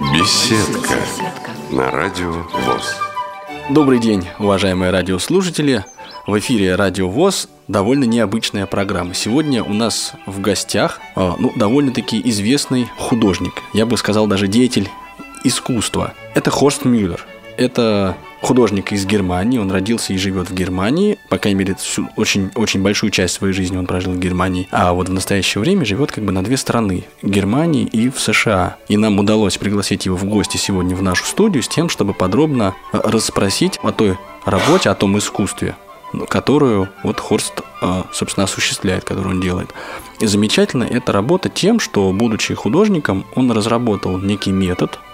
Беседка на радио ВОЗ. Добрый день, уважаемые радиослушатели. В эфире Радио ВОЗ довольно необычная программа. Сегодня у нас в гостях э, ну, довольно-таки известный художник. Я бы сказал, даже деятель искусства. Это Хорст Мюллер. Это художник из Германии, он родился и живет в Германии, по крайней мере, всю, очень, очень большую часть своей жизни он прожил в Германии, а вот в настоящее время живет как бы на две страны, Германии и в США. И нам удалось пригласить его в гости сегодня в нашу студию с тем, чтобы подробно э, расспросить о той работе, о том искусстве, которую вот Хорст, э, собственно, осуществляет, которую он делает. И замечательно эта работа тем, что, будучи художником, он разработал некий метод –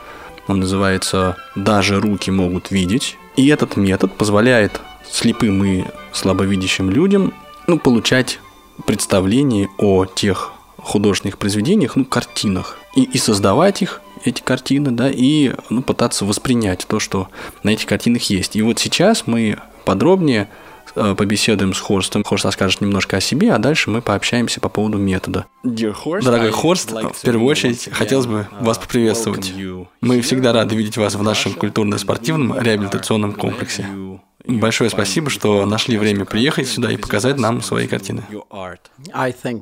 он называется «Даже руки могут видеть». И этот метод позволяет слепым и слабовидящим людям ну, получать представление о тех художественных произведениях, ну, картинах, и, и создавать их, эти картины, да, и ну, пытаться воспринять то, что на этих картинах есть. И вот сейчас мы подробнее побеседуем с Хорстом. Хорст расскажет немножко о себе, а дальше мы пообщаемся по поводу метода. Дорогой Хорст, в первую очередь хотелось бы вас поприветствовать. Мы всегда рады видеть вас в нашем культурно-спортивном реабилитационном комплексе. Большое спасибо, что нашли время приехать сюда и показать нам свои картины.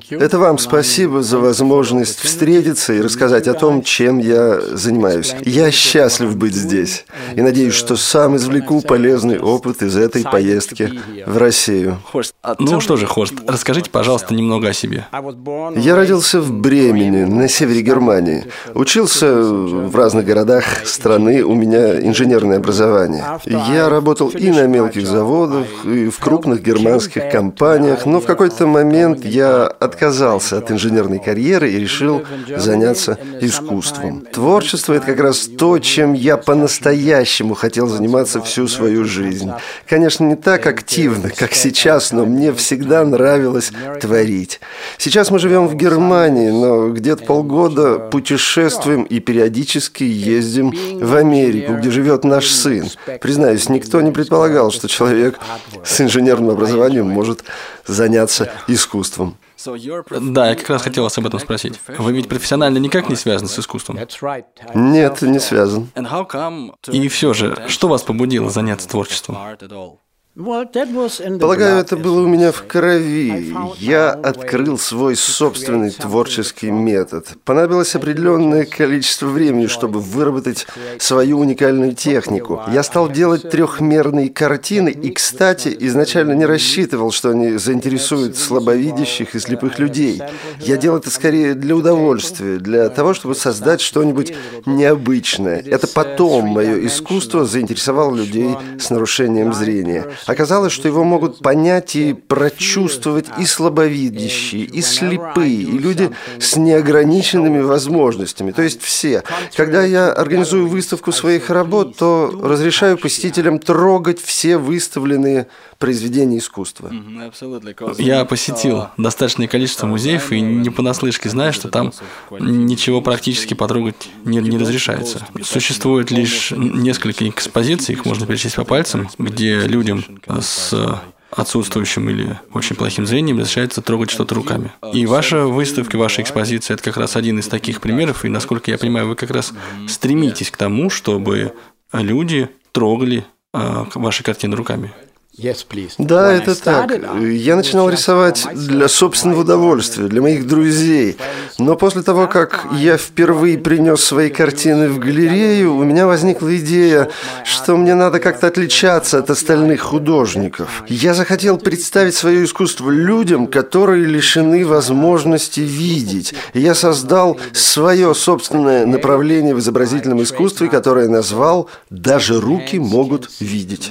Это вам спасибо за возможность встретиться и рассказать о том, чем я занимаюсь. Я счастлив быть здесь и надеюсь, что сам извлеку полезный опыт из этой поездки в Россию. Ну что же, Хорст, расскажите, пожалуйста, немного о себе. Я родился в Бремени, на севере Германии. Учился в разных городах страны, у меня инженерное образование. Я работал и на мелких заводах и в крупных германских компаниях, но в какой-то момент я отказался от инженерной карьеры и решил заняться искусством. Творчество – это как раз то, чем я по-настоящему хотел заниматься всю свою жизнь. Конечно, не так активно, как сейчас, но мне всегда нравилось творить. Сейчас мы живем в Германии, но где-то полгода путешествуем и периодически ездим в Америку, где живет наш сын. Признаюсь, никто не предполагал, ожидал, что человек с инженерным образованием может заняться искусством. Да, я как раз хотел вас об этом спросить. Вы ведь профессионально никак не связаны с искусством? Нет, не связан. И все же, что вас побудило заняться творчеством? Полагаю, это было у меня в крови. Я открыл свой собственный творческий метод. Понадобилось определенное количество времени, чтобы выработать свою уникальную технику. Я стал делать трехмерные картины и, кстати, изначально не рассчитывал, что они заинтересуют слабовидящих и слепых людей. Я делал это скорее для удовольствия, для того, чтобы создать что-нибудь необычное. Это потом мое искусство заинтересовало людей с нарушением зрения. Оказалось, что его могут понять и прочувствовать и слабовидящие, и слепые, и люди с неограниченными возможностями, то есть все. Когда я организую выставку своих работ, то разрешаю посетителям трогать все выставленные произведения искусства. Я посетил достаточное количество музеев и не понаслышке знаю, что там ничего практически потрогать не, не разрешается. Существует лишь несколько экспозиций, их можно перечесть по пальцам, где людям с отсутствующим или очень плохим зрением разрешается трогать что-то руками. И ваша выставка, ваша экспозиция – это как раз один из таких примеров, и, насколько я понимаю, вы как раз стремитесь к тому, чтобы люди трогали э, ваши картины руками. Да, это так. Я начинал рисовать для собственного удовольствия, для моих друзей. Но после того, как я впервые принес свои картины в галерею, у меня возникла идея, что мне надо как-то отличаться от остальных художников. Я захотел представить свое искусство людям, которые лишены возможности видеть. я создал свое собственное направление в изобразительном искусстве, которое назвал «Даже руки могут видеть».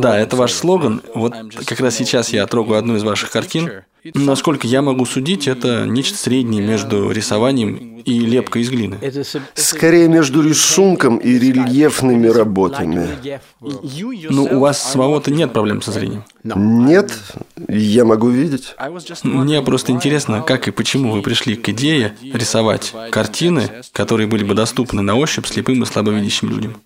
Да, это ваш слоган слоган. Вот как раз сейчас я трогаю одну из ваших картин. Насколько я могу судить, это нечто среднее между рисованием и лепкой из глины. Скорее между рисунком и рельефными работами. Ну, у вас самого-то нет проблем со зрением? Нет, я могу видеть. Мне просто интересно, как и почему вы пришли к идее рисовать картины, которые были бы доступны на ощупь слепым и слабовидящим людям.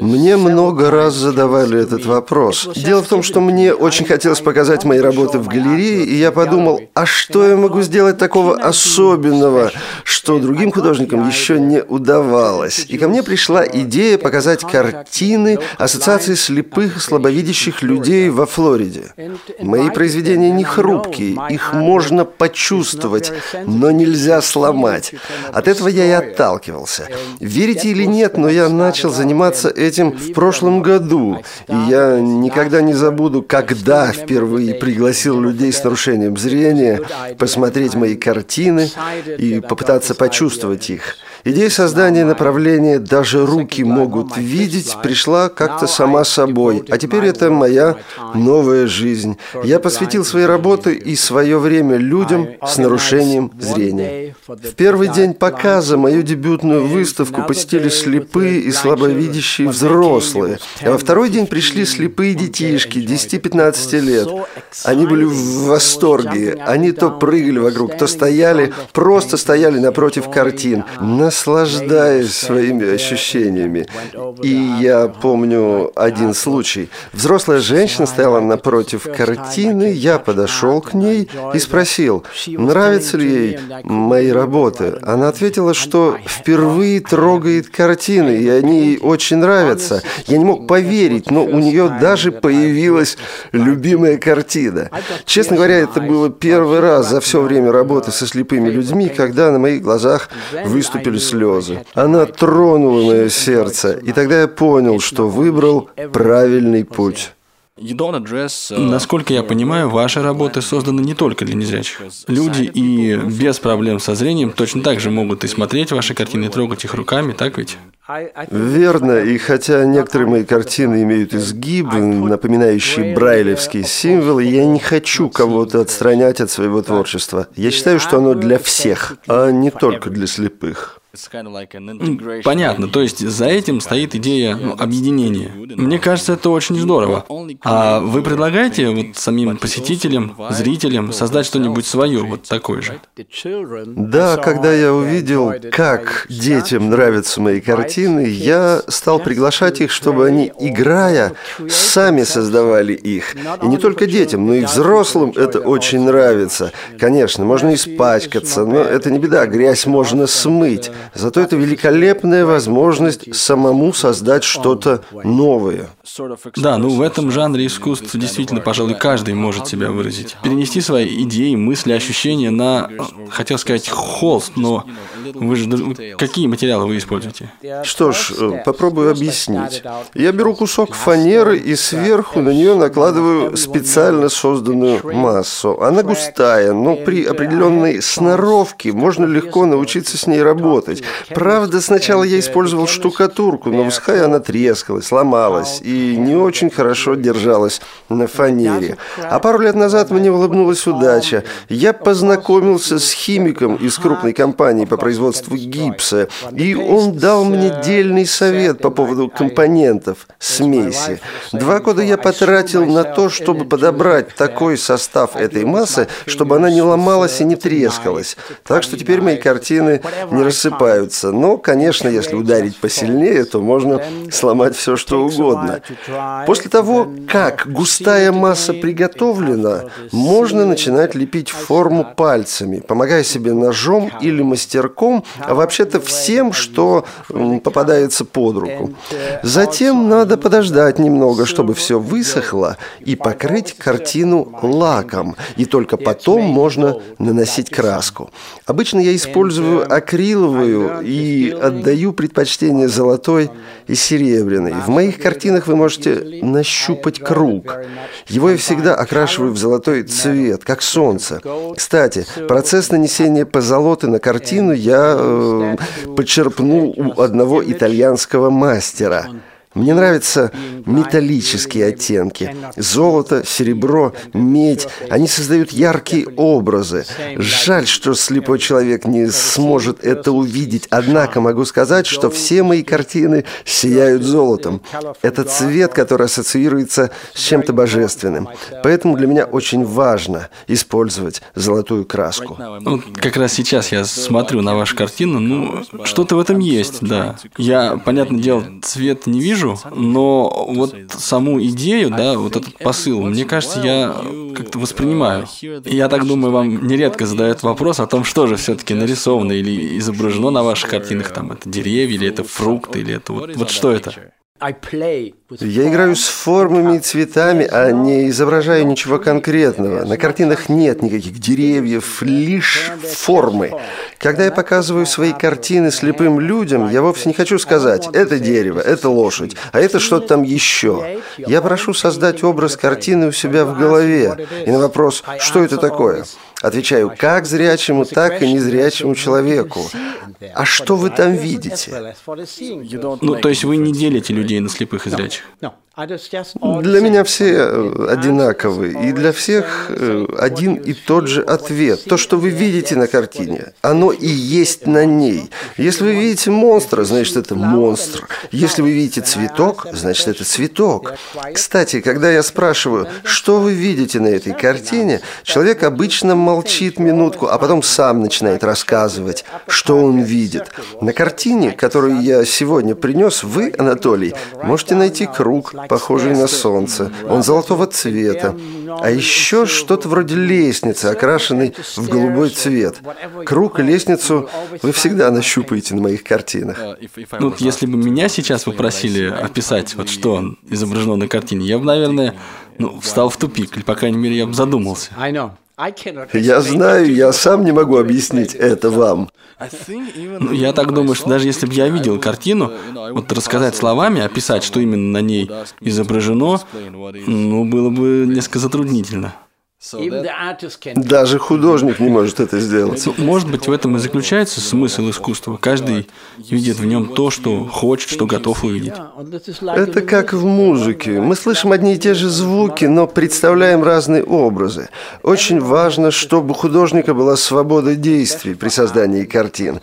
Мне много раз задавали этот вопрос. Дело в том, что мне очень хотелось показать мои работы в галерее, и я подумал, а что я могу сделать такого особенного, что другим художникам еще не удавалось. И ко мне пришла идея показать картины Ассоциации слепых и слабовидящих людей во Флориде. Мои произведения не хрупкие, их можно почувствовать, но нельзя сломать. От этого я и отталкивался. Верите или нет, но я начал заниматься этим в прошлом году, и я никогда не забуду, когда впервые пригласил людей с нарушением зрения посмотреть мои картины и попытаться почувствовать их. Идея создания направления «даже руки могут видеть» пришла как-то сама собой, а теперь это моя новая жизнь. Я посвятил свои работы и свое время людям с нарушением зрения. В первый день показа мою дебютную выставку посетили слепые и слабовидящие взрослые, а во второй день пришли слепые детишки 10-15 лет. Они были в восторге, они то прыгали вокруг, то стояли, просто стояли напротив картин, наслаждаясь своими ощущениями. И я помню один случай. Взрослая женщина стояла напротив картины, я подошел к ней и спросил, нравятся ли ей мои работы. Она ответила, что впервые трогает картины, и они ей очень нравятся. Я не мог поверить, но у нее даже появилась любимая картина. Честно говоря, это было первый раз за все время работы со слепыми людьми, когда на моих глазах выступили слезы. Она тронула мое сердце, и тогда я понял, что выбрал правильный путь. Насколько я понимаю, ваши работы созданы не только для незрячих. Люди и без проблем со зрением точно так же могут и смотреть ваши картины, и трогать их руками, так ведь? Верно, и хотя некоторые мои картины имеют изгибы, напоминающие брайлевские символы, я не хочу кого-то отстранять от своего творчества. Я считаю, что оно для всех, а не только для слепых. Понятно, то есть за этим стоит идея ну, объединения. Мне кажется, это очень здорово. А вы предлагаете вот самим посетителям, зрителям создать что-нибудь свое, вот такое же? Да, когда я увидел, как детям нравятся мои картины, я стал приглашать их, чтобы они, играя, сами создавали их. И не только детям, но и взрослым это очень нравится. Конечно, можно испачкаться, но это не беда, грязь можно смыть. Зато это великолепная возможность самому создать что-то новое. Да, ну в этом жанре искусства действительно, пожалуй, каждый может себя выразить. Перенести свои идеи, мысли, ощущения на, хотел сказать, холст, но вы же какие материалы вы используете? Что ж, э, попробую объяснить. Я беру кусок фанеры и сверху на нее накладываю специально созданную массу. Она густая, но при определенной сноровке можно легко научиться с ней работать. Правда, сначала я использовал штукатурку, но высыхая она трескалась, сломалась и не очень хорошо держалась на фанере. А пару лет назад мне улыбнулась удача. Я познакомился с химиком из крупной компании по производству гипса, и он дал мне дельный совет по поводу компонентов смеси. Два года я потратил на то, чтобы подобрать такой состав этой массы, чтобы она не ломалась и не трескалась. Так что теперь мои картины не рассыпаются сломаются. Но, конечно, если ударить посильнее, то можно сломать все, что угодно. После того, как густая масса приготовлена, можно начинать лепить форму пальцами, помогая себе ножом или мастерком, а вообще-то всем, что попадается под руку. Затем надо подождать немного, чтобы все высохло, и покрыть картину лаком, и только потом можно наносить краску. Обычно я использую акриловую и отдаю предпочтение золотой и серебряной. В моих картинах вы можете нащупать круг. Его я всегда окрашиваю в золотой цвет, как солнце. Кстати, процесс нанесения позолоты на картину я э, почерпнул у одного итальянского мастера – мне нравятся металлические оттенки. Золото, серебро, медь. Они создают яркие образы. Жаль, что слепой человек не сможет это увидеть. Однако могу сказать, что все мои картины сияют золотом. Это цвет, который ассоциируется с чем-то божественным. Поэтому для меня очень важно использовать золотую краску. Вот как раз сейчас я смотрю на вашу картину. Ну, что-то в этом есть, да. Я, понятное дело, цвет не вижу, вижу, но вот саму идею, да, вот этот посыл, мне кажется, я как-то воспринимаю. Я так думаю, вам нередко задают вопрос о том, что же все-таки нарисовано или изображено на ваших картинах, там, это деревья, или это фрукты, или это вот, вот что это? Я играю с формами и цветами, а не изображаю ничего конкретного. На картинах нет никаких деревьев, лишь формы. Когда я показываю свои картины слепым людям, я вовсе не хочу сказать, это дерево, это лошадь, а это что-то там еще. Я прошу создать образ картины у себя в голове. И на вопрос, что это такое? Отвечаю, как зрячему, так и незрячему человеку. А что вы там видите? Ну, то есть вы не делите людей на слепых и зрячих? Для меня все э, одинаковы, и для всех э, один и тот же ответ. То, что вы видите на картине, оно и есть на ней. Если вы видите монстра, значит, это монстр. Если вы видите цветок, значит, это цветок. Кстати, когда я спрашиваю, что вы видите на этой картине, человек обычно молчит минутку, а потом сам начинает рассказывать, что он видит. На картине, которую я сегодня принес, вы, Анатолий, можете найти круг, похожий на солнце. Он золотого цвета. А еще что-то вроде лестницы, окрашенной в голубой цвет. Круг и лестницу вы всегда нащупаете на моих картинах. Ну, если бы меня сейчас попросили описать, вот что изображено на картине, я бы, наверное, ну, встал в тупик, или, по крайней мере, я бы задумался. Я знаю, я сам не могу объяснить это вам. Ну, я так думаю, что даже если бы я видел картину, вот рассказать словами, описать, что именно на ней изображено, ну, было бы несколько затруднительно. Даже художник не может это сделать. Может быть, в этом и заключается смысл искусства. Каждый видит в нем то, что хочет, что готов увидеть. Это как в музыке. Мы слышим одни и те же звуки, но представляем разные образы. Очень важно, чтобы у художника была свобода действий при создании картин.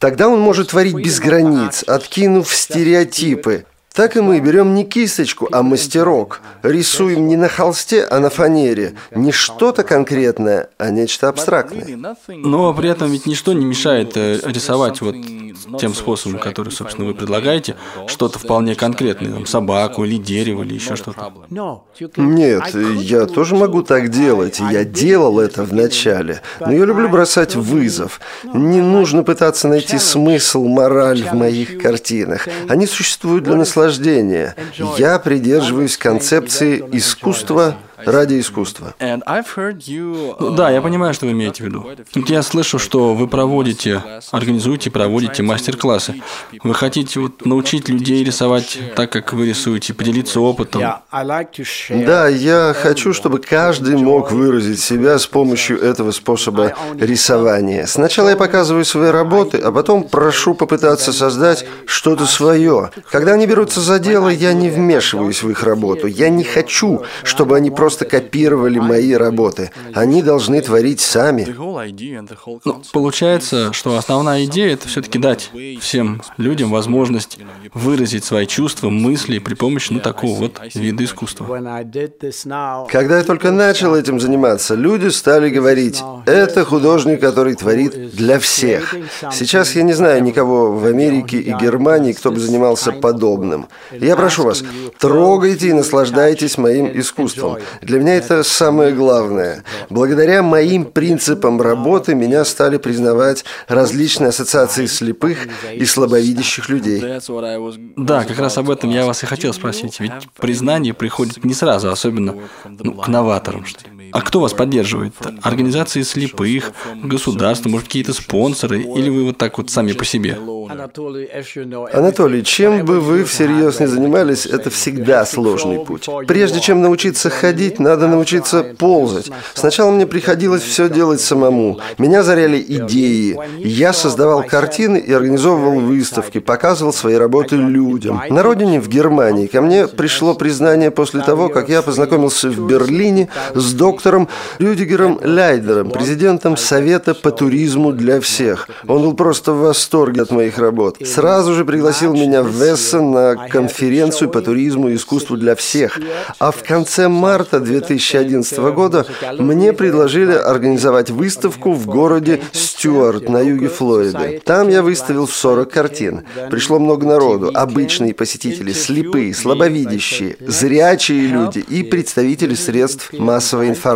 Тогда он может творить без границ, откинув стереотипы, так и мы берем не кисточку, а мастерок. Рисуем не на холсте, а на фанере. Не что-то конкретное, а нечто абстрактное. Но при этом ведь ничто не мешает э, рисовать вот тем способом, который, собственно, вы предлагаете, что-то вполне конкретное, там, собаку или дерево или еще что-то. Нет, я тоже могу так делать, я делал это вначале. Но я люблю бросать вызов. Не нужно пытаться найти смысл, мораль в моих картинах. Они существуют для наслаждения наслаждения. Я придерживаюсь концепции искусства ради искусства. Ну, да, я понимаю, что вы имеете в виду. Тут я слышу, что вы проводите, организуете, проводите мастер-классы. Вы хотите вот научить людей рисовать так, как вы рисуете, поделиться опытом. Да, я хочу, чтобы каждый мог выразить себя с помощью этого способа рисования. Сначала я показываю свои работы, а потом прошу попытаться создать что-то свое. Когда они берутся за дело, я не вмешиваюсь в их работу. Я не хочу, чтобы они просто просто копировали мои работы. Они должны творить сами. Ну, получается, что основная идея – это все-таки дать всем людям возможность выразить свои чувства, мысли при помощи ну, такого вот вида искусства. Когда я только начал этим заниматься, люди стали говорить, это художник, который творит для всех. Сейчас я не знаю никого в Америке и Германии, кто бы занимался подобным. Я прошу вас, трогайте и наслаждайтесь моим искусством. Для меня это самое главное. Благодаря моим принципам работы меня стали признавать различные ассоциации слепых и слабовидящих людей. Да, как раз об этом я вас и хотел спросить. Ведь признание приходит не сразу, особенно ну, к новаторам. Что ли. А кто вас поддерживает? Организации слепых, государство, может, какие-то спонсоры? Или вы вот так вот сами по себе? Анатолий, чем бы вы всерьез не занимались, это всегда сложный путь. Прежде чем научиться ходить, надо научиться ползать. Сначала мне приходилось все делать самому. Меня заряли идеи. Я создавал картины и организовывал выставки, показывал свои работы людям. На родине, в Германии, ко мне пришло признание после того, как я познакомился в Берлине с доктором доктором Рюдигером Ляйдером, президентом Совета по туризму для всех. Он был просто в восторге от моих работ. Сразу же пригласил меня в Эссен на конференцию по туризму и искусству для всех. А в конце марта 2011 года мне предложили организовать выставку в городе Стюарт на юге Флориды. Там я выставил 40 картин. Пришло много народу, обычные посетители, слепые, слабовидящие, зрячие люди и представители средств массовой информации.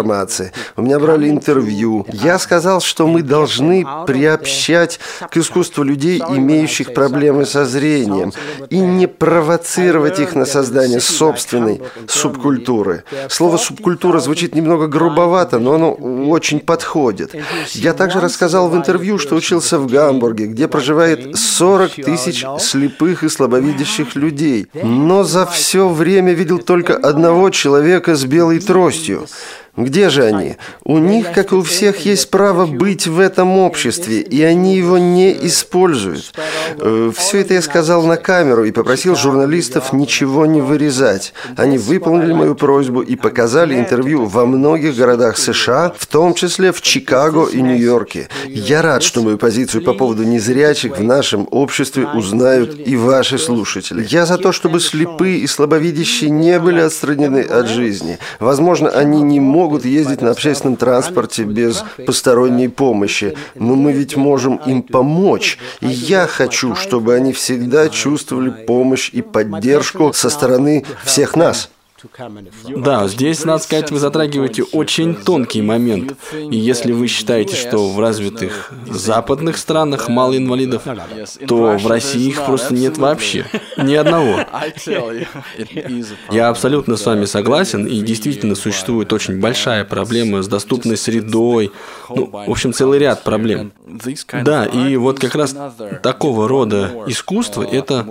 У меня брали интервью. Я сказал, что мы должны приобщать к искусству людей, имеющих проблемы со зрением, и не провоцировать их на создание собственной субкультуры. Слово «субкультура» звучит немного грубовато, но оно очень подходит. Я также рассказал в интервью, что учился в Гамбурге, где проживает 40 тысяч слепых и слабовидящих людей. Но за все время видел только одного человека с белой тростью. Где же они? У них, как и у всех, есть право быть в этом обществе, и они его не используют. Э, Все это я сказал на камеру и попросил журналистов ничего не вырезать. Они выполнили мою просьбу и показали интервью во многих городах США, в том числе в Чикаго и Нью-Йорке. Я рад, что мою позицию по поводу незрячих в нашем обществе узнают и ваши слушатели. Я за то, чтобы слепые и слабовидящие не были отстранены от жизни. Возможно, они не могут могут ездить на общественном транспорте без посторонней помощи, но мы ведь можем им помочь. И я хочу, чтобы они всегда чувствовали помощь и поддержку со стороны всех нас. Да, здесь, надо сказать, вы затрагиваете очень тонкий момент. И если вы считаете, что в развитых западных странах мало инвалидов, то в России их просто нет вообще. Ни одного. Я абсолютно с вами согласен, и действительно существует очень большая проблема с доступной средой. Ну, в общем, целый ряд проблем. Да, и вот как раз такого рода искусство – это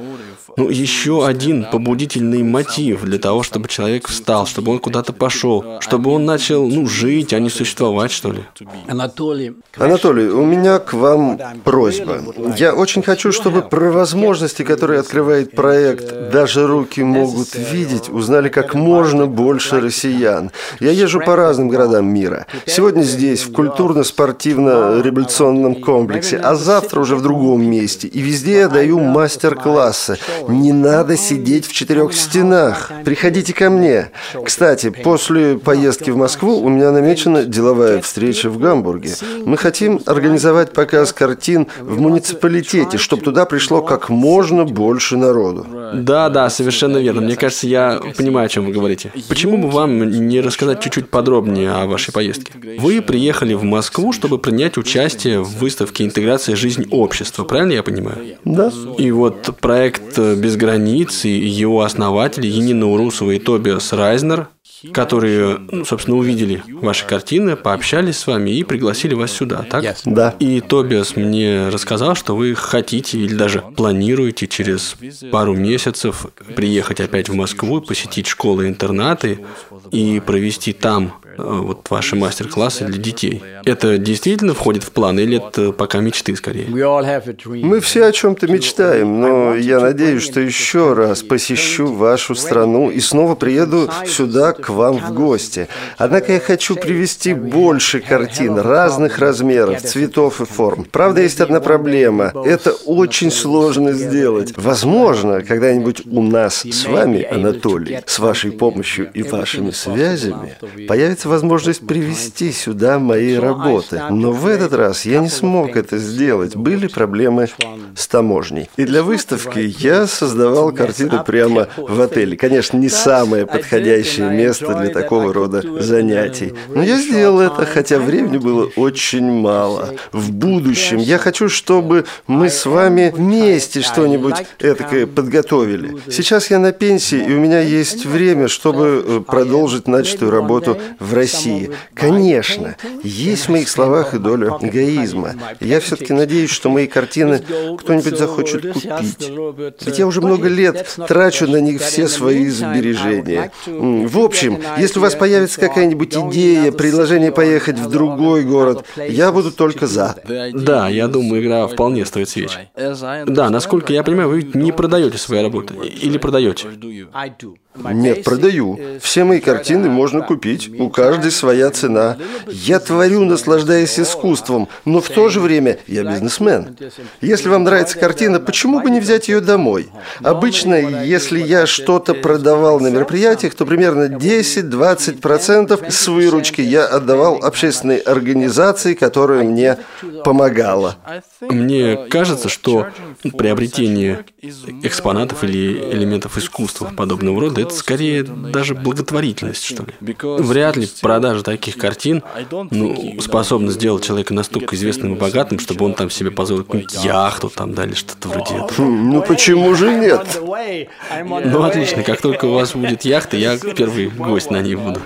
ну, еще один побудительный мотив для того, чтобы человек встал, чтобы он куда-то пошел, чтобы он начал, ну, жить, а не существовать, что ли. Анатолий, Анатолий, у меня к вам просьба. Я очень хочу, чтобы про возможности, которые открывает проект «Даже руки могут видеть», узнали как можно больше россиян. Я езжу по разным городам мира. Сегодня здесь, в культурно-спортивно-революционном комплексе, а завтра уже в другом месте. И везде я даю мастер-классы. Не надо сидеть в четырех стенах. Приходите ко мне. Кстати, после поездки в Москву у меня намечена деловая встреча в Гамбурге. Мы хотим организовать показ картин в муниципалитете, чтобы туда пришло как можно больше народу. Да, да, совершенно верно. Мне кажется, я понимаю, о чем вы говорите. Почему бы вам не рассказать чуть-чуть подробнее о вашей поездке? Вы приехали в Москву, чтобы принять участие в выставке интеграции жизнь общества, правильно я понимаю? Да. И вот проект «Без границ» и его основатели Енина Урусова и Тобиас Райзнер которые, ну, собственно, увидели ваши картины, пообщались с вами и пригласили вас сюда, так? Yes. Да. И Тобиас мне рассказал, что вы хотите или даже планируете через пару месяцев приехать опять в Москву, посетить школы-интернаты и провести там вот ваши мастер-классы для детей. Это действительно входит в план или это пока мечты скорее? Мы все о чем-то мечтаем, но я надеюсь, что еще раз посещу вашу страну и снова приеду сюда к вам в гости. Однако я хочу привести больше картин разных размеров, цветов и форм. Правда, есть одна проблема. Это очень сложно сделать. Возможно, когда-нибудь у нас с вами, Анатолий, с вашей помощью и вашими связями, появится возможность привести сюда мои работы. Но в этот раз я не смог это сделать. Были проблемы с таможней. И для выставки я создавал картины прямо в отеле. Конечно, не самое подходящее место для такого рода занятий. Но я сделал это, хотя времени было очень мало. В будущем я хочу, чтобы мы с вами вместе что-нибудь этакое подготовили. Сейчас я на пенсии, и у меня есть время, чтобы э, продолжить начатую работу в России. Конечно, есть в моих словах и доля эгоизма. Я все-таки надеюсь, что мои картины кто-нибудь захочет купить. Ведь я уже много лет трачу на них все свои сбережения. В общем, если у вас появится какая-нибудь идея, предложение поехать в другой город, я буду только за. Да, я думаю, игра вполне стоит свеч. Да, насколько я понимаю, вы не продаете свои работы. Или продаете? Нет, продаю. Все мои картины можно купить. У каждой своя цена. Я творю, наслаждаясь искусством, но в то же время я бизнесмен. Если вам нравится картина, почему бы не взять ее домой? Обычно, если я что-то продавал на мероприятиях, то примерно 10-20% с выручки я отдавал общественной организации, которая мне помогала. Мне кажется, что приобретение экспонатов или элементов искусства подобного рода это скорее даже благотворительность, что ли. Вряд ли продажа таких картин ну, способна сделать человека настолько известным и богатым, чтобы он там себе позволил яхту там, да, или что-то вроде этого. Хм, ну почему же нет? Ну отлично, как только у вас будет яхта, я первый гость на ней буду.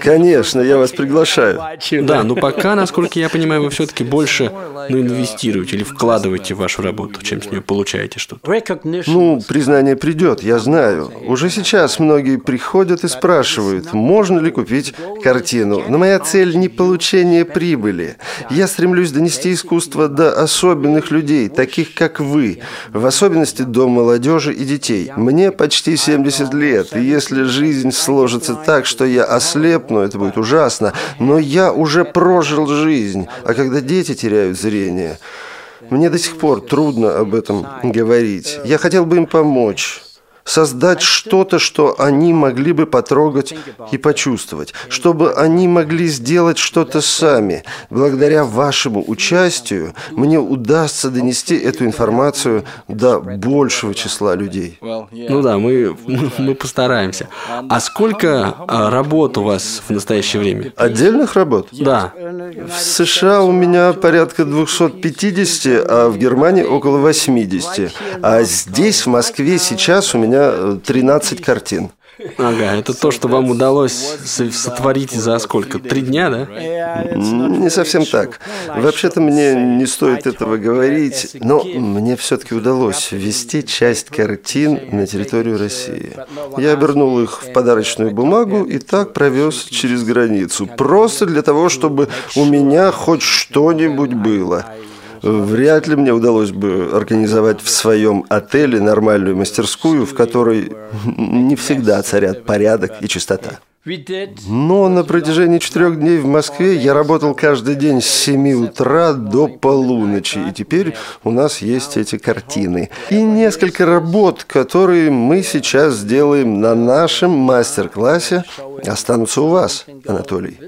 Конечно, я вас приглашаю. Да, но пока, насколько я понимаю, вы все-таки больше ну, инвестируете или вкладываете в вашу работу, чем с нее получаете что-то. Ну, признание придет, я знаю. Уже сейчас многие приходят и спрашивают, можно ли купить картину. Но моя цель не получение прибыли. Я стремлюсь донести искусство до особенных людей, таких как вы, в особенности до молодежи и детей. Мне почти 70 лет, и если жизнь сложится так, что я ослепну, это будет ужасно, но я уже прожил жизнь, а когда дети теряют зрение, мне до сих пор трудно об этом говорить. Я хотел бы им помочь создать что-то, что они могли бы потрогать и почувствовать, чтобы они могли сделать что-то сами. Благодаря вашему участию мне удастся донести эту информацию до большего числа людей. Ну да, мы, мы постараемся. А сколько а, работ у вас в настоящее время? Отдельных работ? Да. В США у меня порядка 250, а в Германии около 80. А здесь, в Москве, сейчас у меня меня 13 картин. Ага, это то, что вам удалось сотворить за сколько? Три дня, да? Не совсем так. Вообще-то мне не стоит этого говорить, но мне все-таки удалось ввести часть картин на территорию России. Я обернул их в подарочную бумагу и так провез через границу. Просто для того, чтобы у меня хоть что-нибудь было. Вряд ли мне удалось бы организовать в своем отеле нормальную мастерскую, в которой не всегда царят порядок и чистота. Но на протяжении четырех дней в Москве я работал каждый день с 7 утра до полуночи, и теперь у нас есть эти картины. И несколько работ, которые мы сейчас сделаем на нашем мастер-классе, останутся у вас, Анатолий.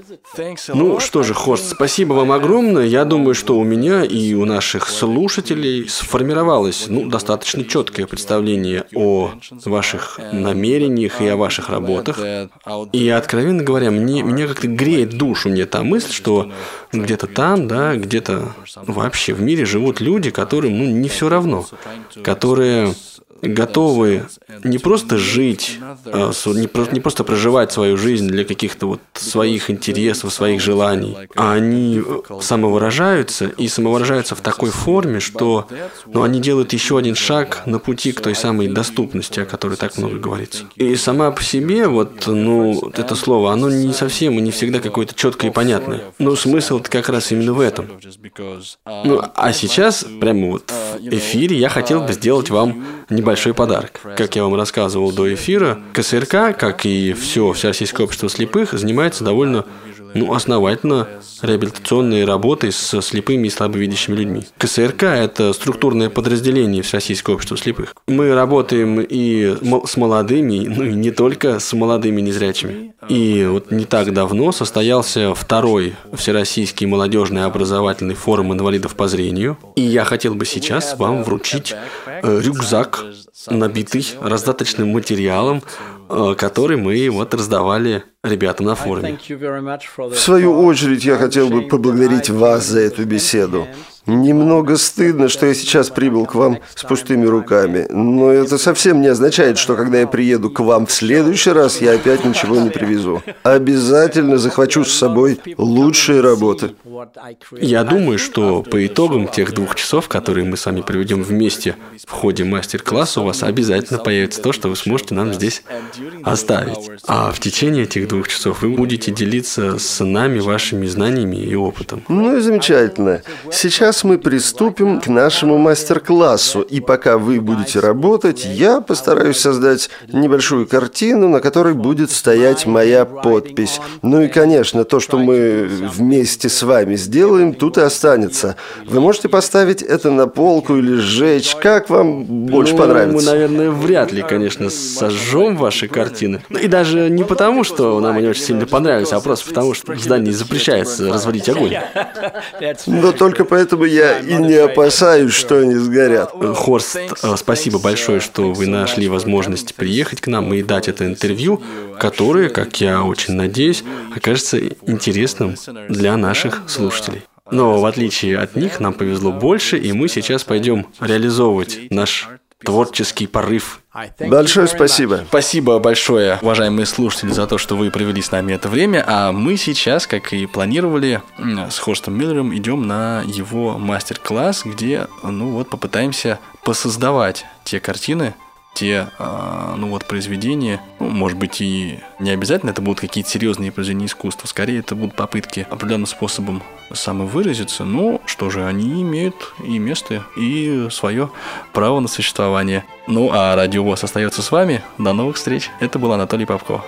Ну что же, Хорст, спасибо вам огромное. Я думаю, что у меня и у наших слушателей сформировалось ну, достаточно четкое представление о ваших намерениях и о ваших работах. И и, откровенно говоря, мне, меня как-то греет душу мне та мысль, что где-то там, да, где-то вообще в мире живут люди, которым ну, не все равно, которые готовы не просто жить, а не, просто, проживать свою жизнь для каких-то вот своих интересов, своих желаний, а они самовыражаются и самовыражаются в такой форме, что ну, они делают еще один шаг на пути к той самой доступности, о которой так много говорится. И сама по себе, вот, ну, это слово, оно не совсем и не всегда какое-то четкое и понятное. Но смысл как раз именно в этом. Ну, а сейчас, прямо вот в эфире, я хотел бы сделать вам небольшой большой подарок. Как я вам рассказывал до эфира, КСРК, как и все Всероссийское общество слепых, занимается довольно ну, основательно реабилитационные работы с слепыми и слабовидящими людьми. КСРК – это структурное подразделение Всероссийского общества слепых. Мы работаем и с молодыми, ну и не только с молодыми незрячими. И вот не так давно состоялся второй Всероссийский молодежный образовательный форум инвалидов по зрению. И я хотел бы сейчас вам вручить э, рюкзак, набитый раздаточным материалом, который мы вот раздавали ребятам на форуме. В свою очередь я хотел бы поблагодарить вас за эту беседу. Немного стыдно, что я сейчас прибыл к вам с пустыми руками, но это совсем не означает, что когда я приеду к вам в следующий раз, я опять ничего не привезу. Обязательно захвачу с собой лучшие работы. Я думаю, что по итогам тех двух часов, которые мы с вами проведем вместе в ходе мастер-класса, у вас обязательно появится то, что вы сможете нам здесь оставить. А в течение этих двух часов вы будете делиться с нами вашими знаниями и опытом. Ну и замечательно. Сейчас сейчас мы приступим к нашему мастер-классу. И пока вы будете работать, я постараюсь создать небольшую картину, на которой будет стоять моя подпись. Ну и, конечно, то, что мы вместе с вами сделаем, тут и останется. Вы можете поставить это на полку или сжечь, как вам больше ну, понравится. Мы, наверное, вряд ли, конечно, сожжем ваши картины. Ну, и даже не потому, что нам они очень сильно понравились, а просто потому, что в здании запрещается разводить огонь. Но только поэтому я и не опасаюсь, что они сгорят. Хорст, э, спасибо большое, что вы нашли возможность приехать к нам и дать это интервью, которое, как я очень надеюсь, окажется интересным для наших слушателей. Но в отличие от них нам повезло больше, и мы сейчас пойдем реализовывать наш творческий порыв. Большое спасибо. Спасибо большое, уважаемые слушатели, за то, что вы провели с нами это время. А мы сейчас, как и планировали, с Хорстом Миллером идем на его мастер-класс, где, ну вот, попытаемся посоздавать те картины, те, а, ну вот, произведения, ну, может быть, и не обязательно это будут какие-то серьезные произведения искусства, скорее это будут попытки определенным способом самовыразиться, но что же, они имеют и место, и свое право на существование. Ну, а Радио ВОЗ остается с вами. До новых встреч. Это был Анатолий Попков.